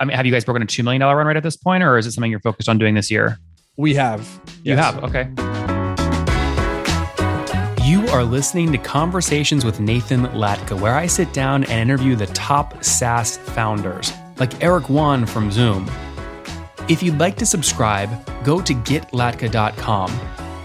I mean, have you guys broken a $2 million run rate at this point, or is it something you're focused on doing this year? We have. You yes. have. Okay. You are listening to Conversations with Nathan Latka, where I sit down and interview the top SaaS founders, like Eric Yuan from Zoom. If you'd like to subscribe, go to getlatka.com.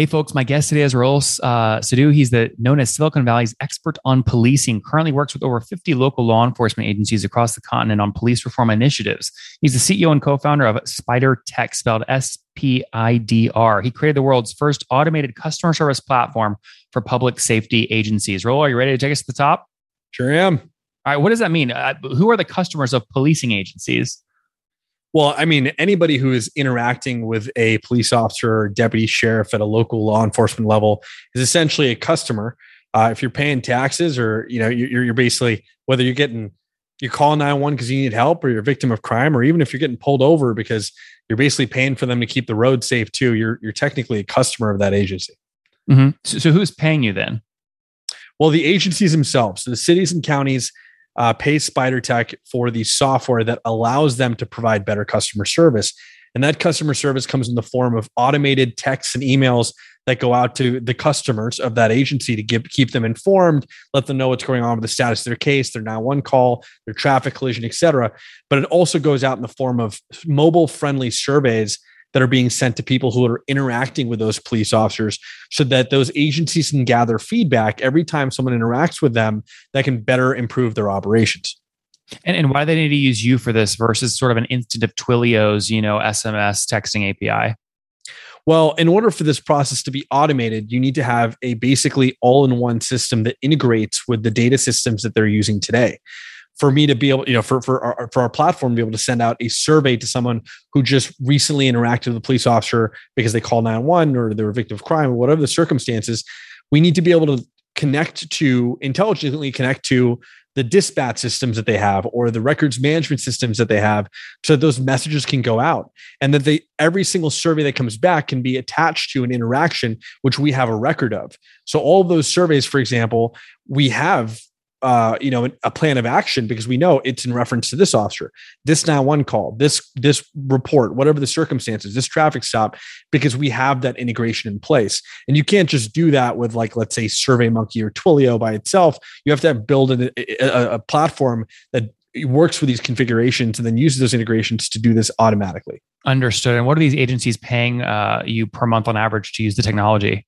Hey, folks, my guest today is Rahul uh, Sadhu. He's the known as Silicon Valley's expert on policing, currently works with over 50 local law enforcement agencies across the continent on police reform initiatives. He's the CEO and co founder of SPIDR Tech, spelled S P I D R. He created the world's first automated customer service platform for public safety agencies. Rahul, are you ready to take us to the top? Sure am. All right, what does that mean? Uh, who are the customers of policing agencies? Well, I mean, anybody who is interacting with a police officer or deputy sheriff at a local law enforcement level is essentially a customer. Uh, if you're paying taxes, or you know, you're, you're basically whether you're getting you're calling 911 because you need help, or you're a victim of crime, or even if you're getting pulled over because you're basically paying for them to keep the road safe too. You're you're technically a customer of that agency. Mm-hmm. So, so who's paying you then? Well, the agencies themselves, so the cities and counties uh, pay SPIDR Tech for the software that allows them to provide better customer service. And that customer service comes in the form of automated texts and emails that go out to the customers of that agency to give, keep them informed, let them know what's going on with the status of their case, their 911 call, their traffic collision, et cetera. But it also goes out in the form of mobile friendly surveys that are being sent to people who are interacting with those police officers so that those agencies can gather feedback every time someone interacts with them that can better improve their operations. And, and why do they need to use you for this versus sort of an instant of Twilio's, you know, SMS texting API? Well, in order for this process to be automated, you need to have a basically all in one system that integrates with the data systems that they're using today for me to be able, you know, for for our, for our platform to be able to send out a survey to someone who just recently interacted with a police officer because they called 911 or they were a victim of crime or whatever the circumstances, we need to be able to connect to intelligently connect to the dispatch systems that they have or the records management systems that they have so that those messages can go out and that they every single survey that comes back can be attached to an interaction which we have a record of. So all of those surveys for example we have uh, you know, a plan of action because we know it's in reference to this officer, this now one call, this this report, whatever the circumstances, this traffic stop, because we have that integration in place. And you can't just do that with like let's say SurveyMonkey or Twilio by itself. You have to have build a, a, a platform that works with these configurations and then uses those integrations to do this automatically. Understood. And what are these agencies paying uh, you per month on average to use the technology?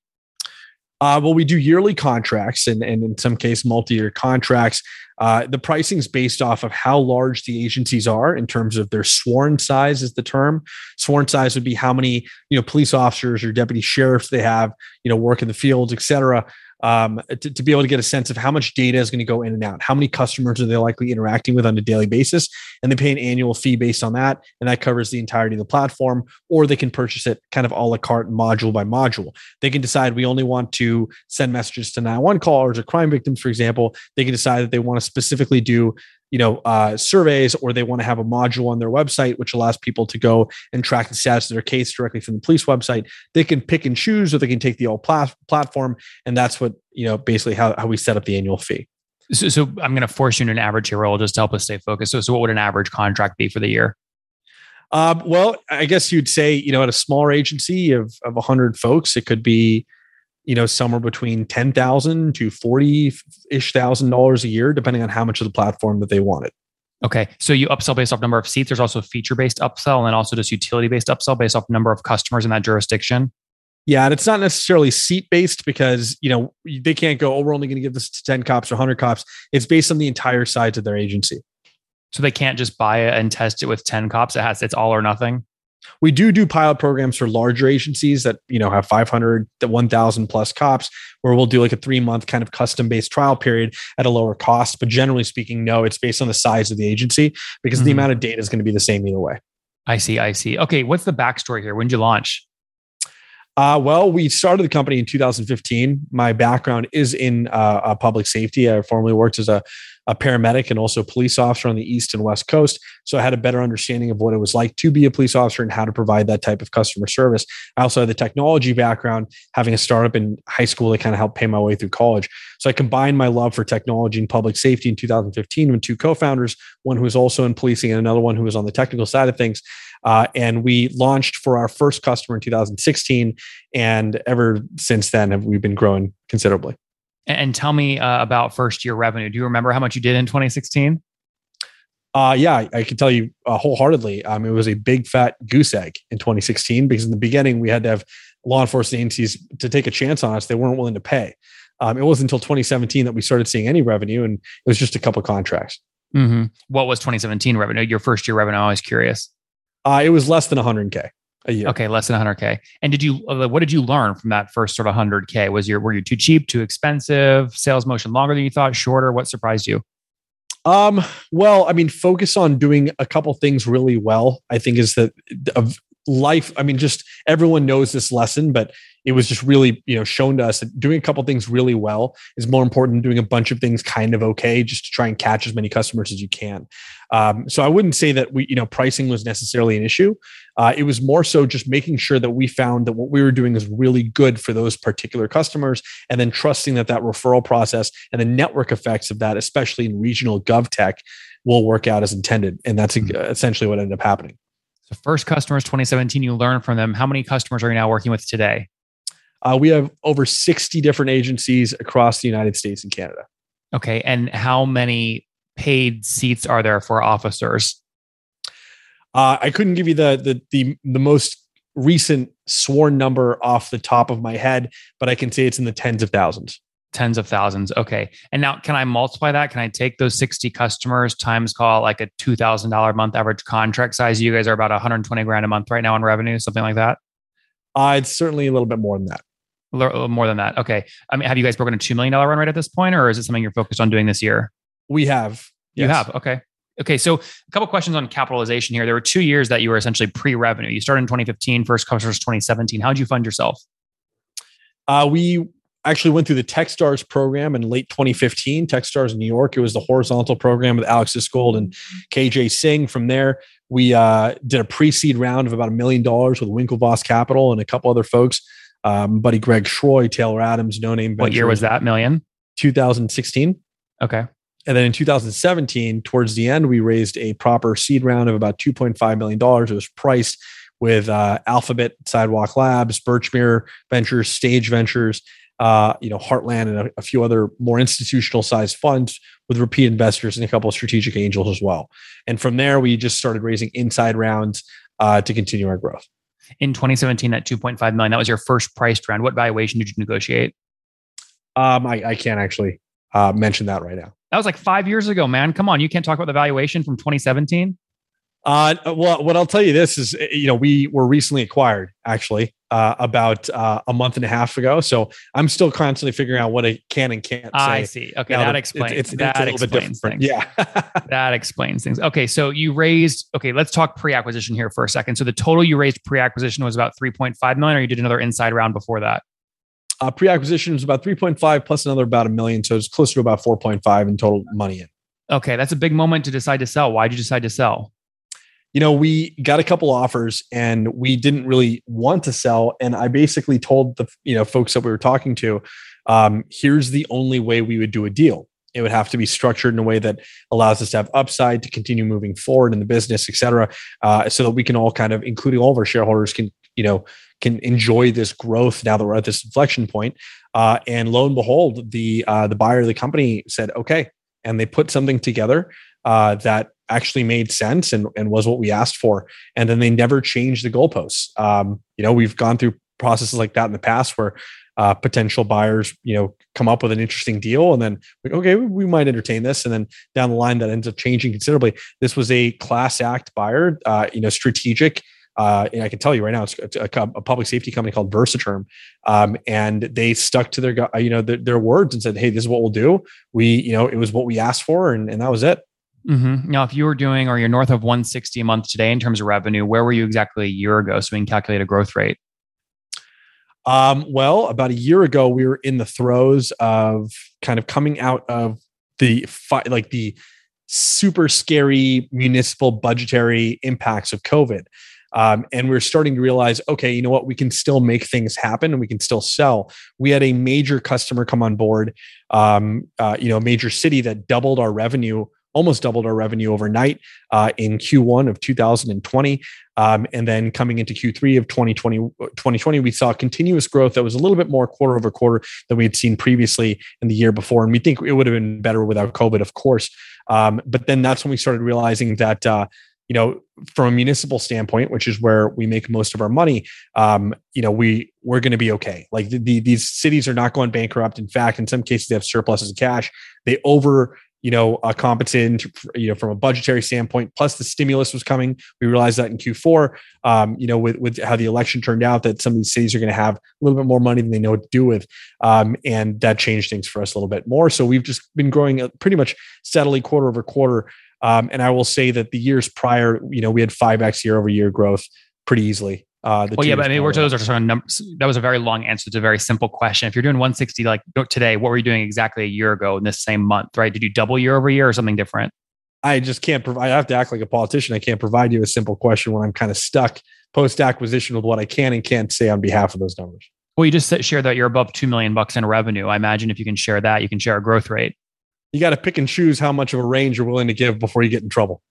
Uh, well, we do yearly contracts and, and in some case multi-year contracts. Uh, the pricing is based off of how large the agencies are in terms of their sworn size is the term. Sworn size would be how many you know police officers or deputy sheriffs they have, you know, work in the fields, et cetera um, to, to, be able to get a sense of how much data is going to go in and out, how many customers are they likely interacting with on a daily basis, and they pay an annual fee based on that, and that covers the entirety of the platform. Or they can purchase it kind of a la carte, module by module. They can decide we only want to send messages to 911 callers or crime victims, for example. They can decide that they want to specifically do you know uh, surveys or they want to have a module on their website which allows people to go and track the status of their case directly from the police website. They can pick and choose or they can take the old plat- platform and that's what you know basically how, how we set up the annual fee. So, so i'm going to force you into an average here Rahul just to help us stay focused. So, so what would an average contract be for the year? Um, well i guess you'd say you know at a smaller agency of, of 100 folks it could be you know somewhere between 10,000 to 40 ish thousand dollars a year depending on how much of the platform that they wanted. Okay. So you upsell based off number of seats. There's also feature based upsell and then also just utility based upsell based off number of customers in that jurisdiction. Yeah, and it's not necessarily seat based because you know they can't go. Oh, we're only going to give this to ten cops or hundred cops. It's based on the entire size of their agency. So they can't just buy it and test it with ten cops. It has it's all or nothing. We do do pilot programs for larger agencies that you know have 500 to 1,000 plus cops, where we'll do like a three month kind of custom based trial period at a lower cost. But generally speaking, no, it's based on the size of the agency because mm-hmm. the amount of data is going to be the same either way. I see. I see. Okay, what's the backstory here? When did you launch? Uh, well, we started the company in 2015. My background is in uh, public safety. I formerly worked as a, a, paramedic and also police officer on the East and West Coast. So I had a better understanding of what it was like to be a police officer and how to provide that type of customer service. I also had the technology background, having a startup in high school that kind of helped pay my way through college. So I combined my love for technology and public safety in 2015 with two co founders, one who was also in policing and another one who was on the technical side of things. Uh, and we launched for our first customer in 2016. And ever since then, have we been growing considerably. And tell me uh, about first year revenue. Do you remember how much you did in 2016? Uh, yeah, I, I can tell you uh, wholeheartedly. Um, it was a big fat goose egg in 2016 because in the beginning we had to have law enforcement agencies to take a chance on us. They weren't willing to pay. Um, it wasn't until 2017 that we started seeing any revenue, and it was just a couple contracts. Mm-hmm. What was 2017 revenue? Your first year revenue? I was curious. Uh, it was less than 100k a year. Okay, less than 100k. And did you? Uh, what did you learn from that first sort of 100k? Was your were you too cheap, too expensive? Sales motion longer than you thought, shorter? What surprised you? Um, well, I mean, focus on doing a couple things really well. I think is that of life. I mean, just everyone knows this lesson, but it was just really you know shown to us that doing a couple things really well is more important than doing a bunch of things kind of okay just to try and catch as many customers as you can um, so i wouldn't say that we you know pricing was necessarily an issue uh, it was more so just making sure that we found that what we were doing is really good for those particular customers and then trusting that that referral process and the network effects of that especially in regional gov tech will work out as intended and that's mm-hmm. essentially what ended up happening so first customers 2017 you learned from them how many customers are you now working with today uh, we have over 60 different agencies across the United States and Canada. Okay. And how many paid seats are there for officers? Uh, I couldn't give you the, the the the most recent sworn number off the top of my head, but I can say it's in the tens of thousands. Tens of thousands. Okay. And now can I multiply that? Can I take those 60 customers times call like a $2,000 a month average contract size? You guys are about 120 grand a month right now in revenue, something like that? Uh, it's certainly a little bit more than that. More than that. Okay. I mean, have you guys broken a $2 million run rate at this point, or is it something you're focused on doing this year? We have. You yes. have. Okay. Okay. So a couple questions on capitalization here. There were two years that you were essentially pre-revenue. You started in 2015, first customers 2017. How did you fund yourself? Uh, we actually went through the Techstars program in late 2015. Techstars in New York. It was the horizontal program with Alex Iskold and KJ Singh. From there, we uh, did a pre-seed round of about a million dollars with Winklevoss Capital and a couple other folks um, buddy Greg Schroy, Taylor Adams, No Name What year was that million? 2016. Okay. And then in 2017, towards the end, we raised a proper seed round of about $2.5 million. It was priced with uh, Alphabet, Sidewalk Labs, Birchmere Ventures, Stage Ventures, uh, you know, Heartland, and a, a few other more institutional sized funds with repeat investors and a couple of strategic angels as well. And from there, we just started raising inside rounds uh, to continue our growth in 2017 at 2.5 million. That was your first priced round. What valuation did you negotiate? Um, I, I can't actually uh, mention that right now. That was like five years ago, man. Come on, you can't talk about the valuation from 2017. Uh, well, what I'll tell you this is, you know, we were recently acquired actually uh, about uh, a month and a half ago. So I'm still constantly figuring out what I can and can't say. I see. Okay, that explains. It's, it's, that it's explains things. Yeah, that explains things. Okay, so you raised. Okay, let's talk pre-acquisition here for a second. So the total you raised pre-acquisition was about 3.5 million, or you did another inside round before that. Uh, pre-acquisition was about 3.5 plus another about a million, so it's closer to about 4.5 in total money in. Okay, that's a big moment to decide to sell. Why did you decide to sell? You know, we got a couple offers and we didn't really want to sell. And I basically told the, you know, folks that we were talking to, um, here's the only way we would do a deal. It would have to be structured in a way that allows us to have upside to continue moving forward in the business, et cetera, uh, so that we can all kind of, including all of our shareholders, can, you know, can enjoy this growth now that we're at this inflection point. Uh, and lo and behold, the uh, the buyer of the company said, okay, and they put something together uh, that actually made sense and, and was what we asked for. And then they never changed the goalposts. Um, you know, we've gone through processes like that in the past where uh, potential buyers, you know, come up with an interesting deal and then okay, we might entertain this. And then down the line that ends up changing considerably. This was a class act buyer, uh, you know, strategic. Uh, and I can tell you right now, it's a, a public safety company called Versaterm, um, and they stuck to their, you know, their, their, words and said, "Hey, this is what we'll do." We, you know, it was what we asked for, and, and that was it. Mm-hmm. Now, if you were doing or you're north of 160 a month today in terms of revenue, where were you exactly a year ago so we can calculate a growth rate? Um, well, about a year ago, we were in the throes of kind of coming out of the like the super scary municipal budgetary impacts of COVID. Um, and we're starting to realize, okay, you know what, we can still make things happen and we can still sell. We had a major customer come on board, um, uh, you know, a major city that doubled our revenue, almost doubled our revenue overnight uh, in Q1 of 2020. Um, and then coming into Q3 of 2020, 2020, we saw continuous growth that was a little bit more quarter over quarter than we had seen previously in the year before. And we think it would have been better without COVID, of course. Um, but then that's when we started realizing that, uh, you know, from a municipal standpoint, which is where we make most of our money, um, you know, we we're going to be okay. Like the, the, these cities are not going bankrupt. In fact, in some cases, they have surpluses of cash. They over you know, uh, competent, you know, from a budgetary standpoint. Plus, the stimulus was coming. We realized that in Q4, um, you know, with with how the election turned out, that some of these cities are going to have a little bit more money than they know what to do with, um, and that changed things for us a little bit more. So we've just been growing uh, pretty much steadily quarter over quarter. Um, and I will say that the years prior, you know, we had five x year over year growth pretty easily. Uh, well, yeah, but I mean, we're those are sort of numbers. That was a very long answer to a very simple question. If you're doing 160 like today, what were you doing exactly a year ago in this same month? Right? Did you double year over year or something different? I just can't provide. I have to act like a politician. I can't provide you a simple question when I'm kind of stuck post acquisition with what I can and can't say on behalf of those numbers. Well, you just share that you're above two million bucks in revenue. I imagine if you can share that, you can share a growth rate. You got to pick and choose how much of a range you're willing to give before you get in trouble.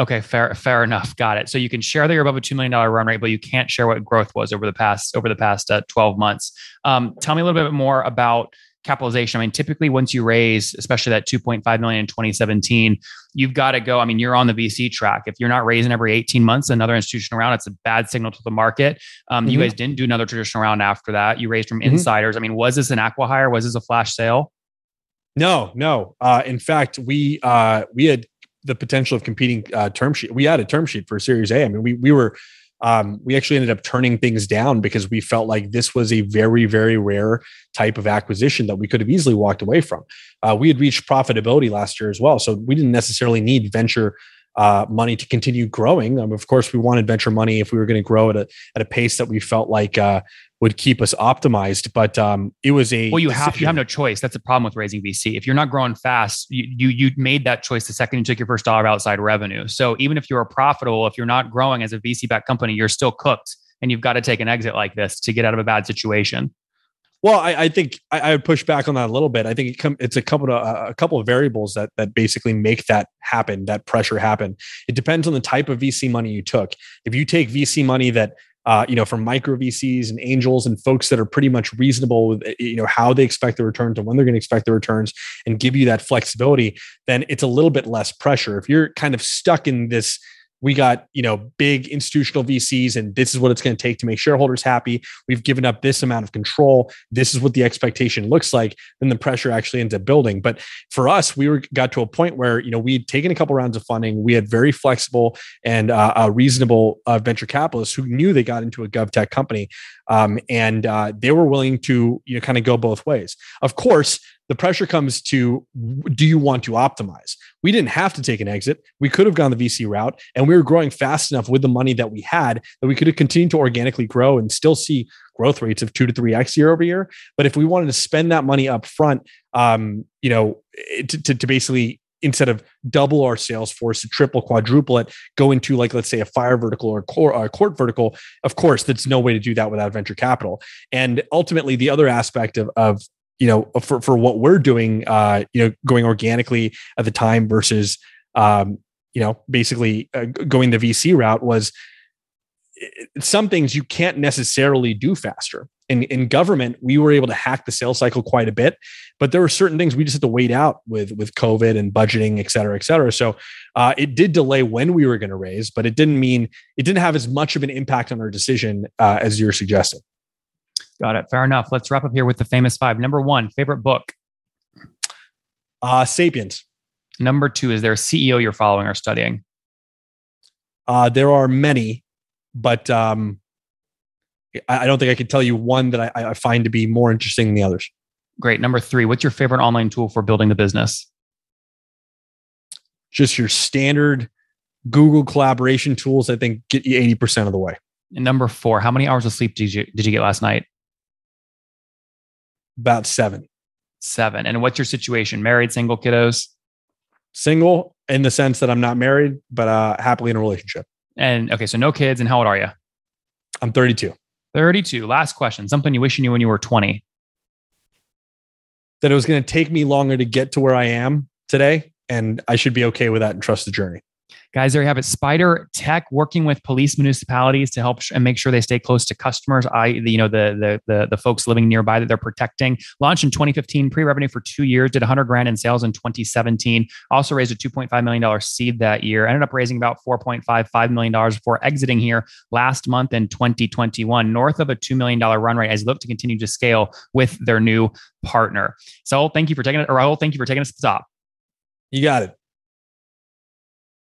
Okay, fair, fair enough. Got it. So you can share that you're above a two million dollar run rate, but you can't share what growth was over the past over the past uh, twelve months. Um, tell me a little bit more about capitalization. I mean, typically once you raise, especially that 2.5 million in 2017, you've got to go. I mean, you're on the VC track. If you're not raising every 18 months, another institution around, it's a bad signal to the market. Um, mm-hmm. You guys didn't do another traditional round after that. You raised from mm-hmm. insiders. I mean, was this an acquihire? Was this a flash sale? No, no. Uh, in fact, we uh, we had the potential of competing uh, term sheet. We had a term sheet for Series A. I mean, we we were um, we actually ended up turning things down because we felt like this was a very very rare type of acquisition that we could have easily walked away from. Uh, we had reached profitability last year as well, so we didn't necessarily need venture. Uh, money to continue growing. Um, of course, we wanted venture money if we were going to grow at a at a pace that we felt like uh, would keep us optimized. But um, it was a well, you have you have no choice. That's the problem with raising VC. If you're not growing fast, you you you made that choice the second you took your first dollar outside revenue. So even if you're profitable, if you're not growing as a VC backed company, you're still cooked, and you've got to take an exit like this to get out of a bad situation. Well, I, I think I, I, would push back on that a little bit. I think it com- it's a couple of uh, a couple of variables that that basically make that happen, that pressure happen. It depends on the type of VC money you took. If you take VC money that uh, you know, from micro VCs and angels and folks that are pretty much reasonable with, eh, you know, how they expect the returns and when they're going to expect the returns and give you that flexibility, then it's a little bit less pressure. If you're kind of stuck in this we got you know big institutional vcs and this is what it's going to take to make shareholders happy. We've given up this amount of control. This is what the expectation looks like then the pressure actually ends up building. But for us we were got to a point where you know we'd taken a couple rounds of funding. We had very flexible and uh, reasonable uh, venture capitalists who knew they got into a gov tech company um, and uh, they were willing to you know kind of go both ways. Of course the pressure comes to do you want to optimize? We didn't have to take an exit. We could have gone the VC route and we were growing fast enough with the money that we had that we could have continued to organically grow and still see growth rates of two to three X year over year. But if we wanted to spend that money up front, um, you know, to, to, to basically instead of double our sales force to triple quadruple it go into like let's say a fire vertical or a, core or a court vertical of course that's no way to do that without venture capital and ultimately the other aspect of, of you know, for, for what we're doing, uh, you know, going organically at the time versus, um, you know, basically uh, going the VC route was some things you can't necessarily do faster. In, in government, we were able to hack the sales cycle quite a bit, but there were certain things we just had to wait out with with COVID and budgeting, et cetera, et cetera. So uh, it did delay when we were going to raise, but it didn't mean it didn't have as much of an impact on our decision uh, as you're suggesting. Got it. Fair enough. Let's wrap up here with the famous five. Number one, favorite book. Uh, Sapiens. Number two, is there a CEO you're following or studying? Uh, there are many, but um, I, I don't think I could tell you one that I, I find to be more interesting than the others. Great. Number three, what's your favorite online tool for building the business? Just your standard Google collaboration tools, I think get you 80% of the way. And number four, how many hours of sleep did you did you get last night? About seven. Seven. And what's your situation? Married, single, kiddos? Single in the sense that I'm not married, but uh, happily in a relationship. And okay, so no kids. And how old are you? I'm 32. 32. Last question. Something you wish you knew when you were 20. That it was going to take me longer to get to where I am today. And I should be okay with that and trust the journey. Guys, there you have it. SPIDR Tech working with police municipalities to help sh- and make sure they stay close to customers. I, you know, the, the the the folks living nearby that they're protecting. Launched in 2015, pre-revenue for two years, did 100 grand in sales in 2017. Also raised a 2.5 million dollar seed that year. Ended up raising about 4.55 million dollars before exiting here last month in 2021, north of a two million dollar run rate as they look to continue to scale with their new partner. So, thank you for taking it. Rahul, thank you for taking us to the top. You got it.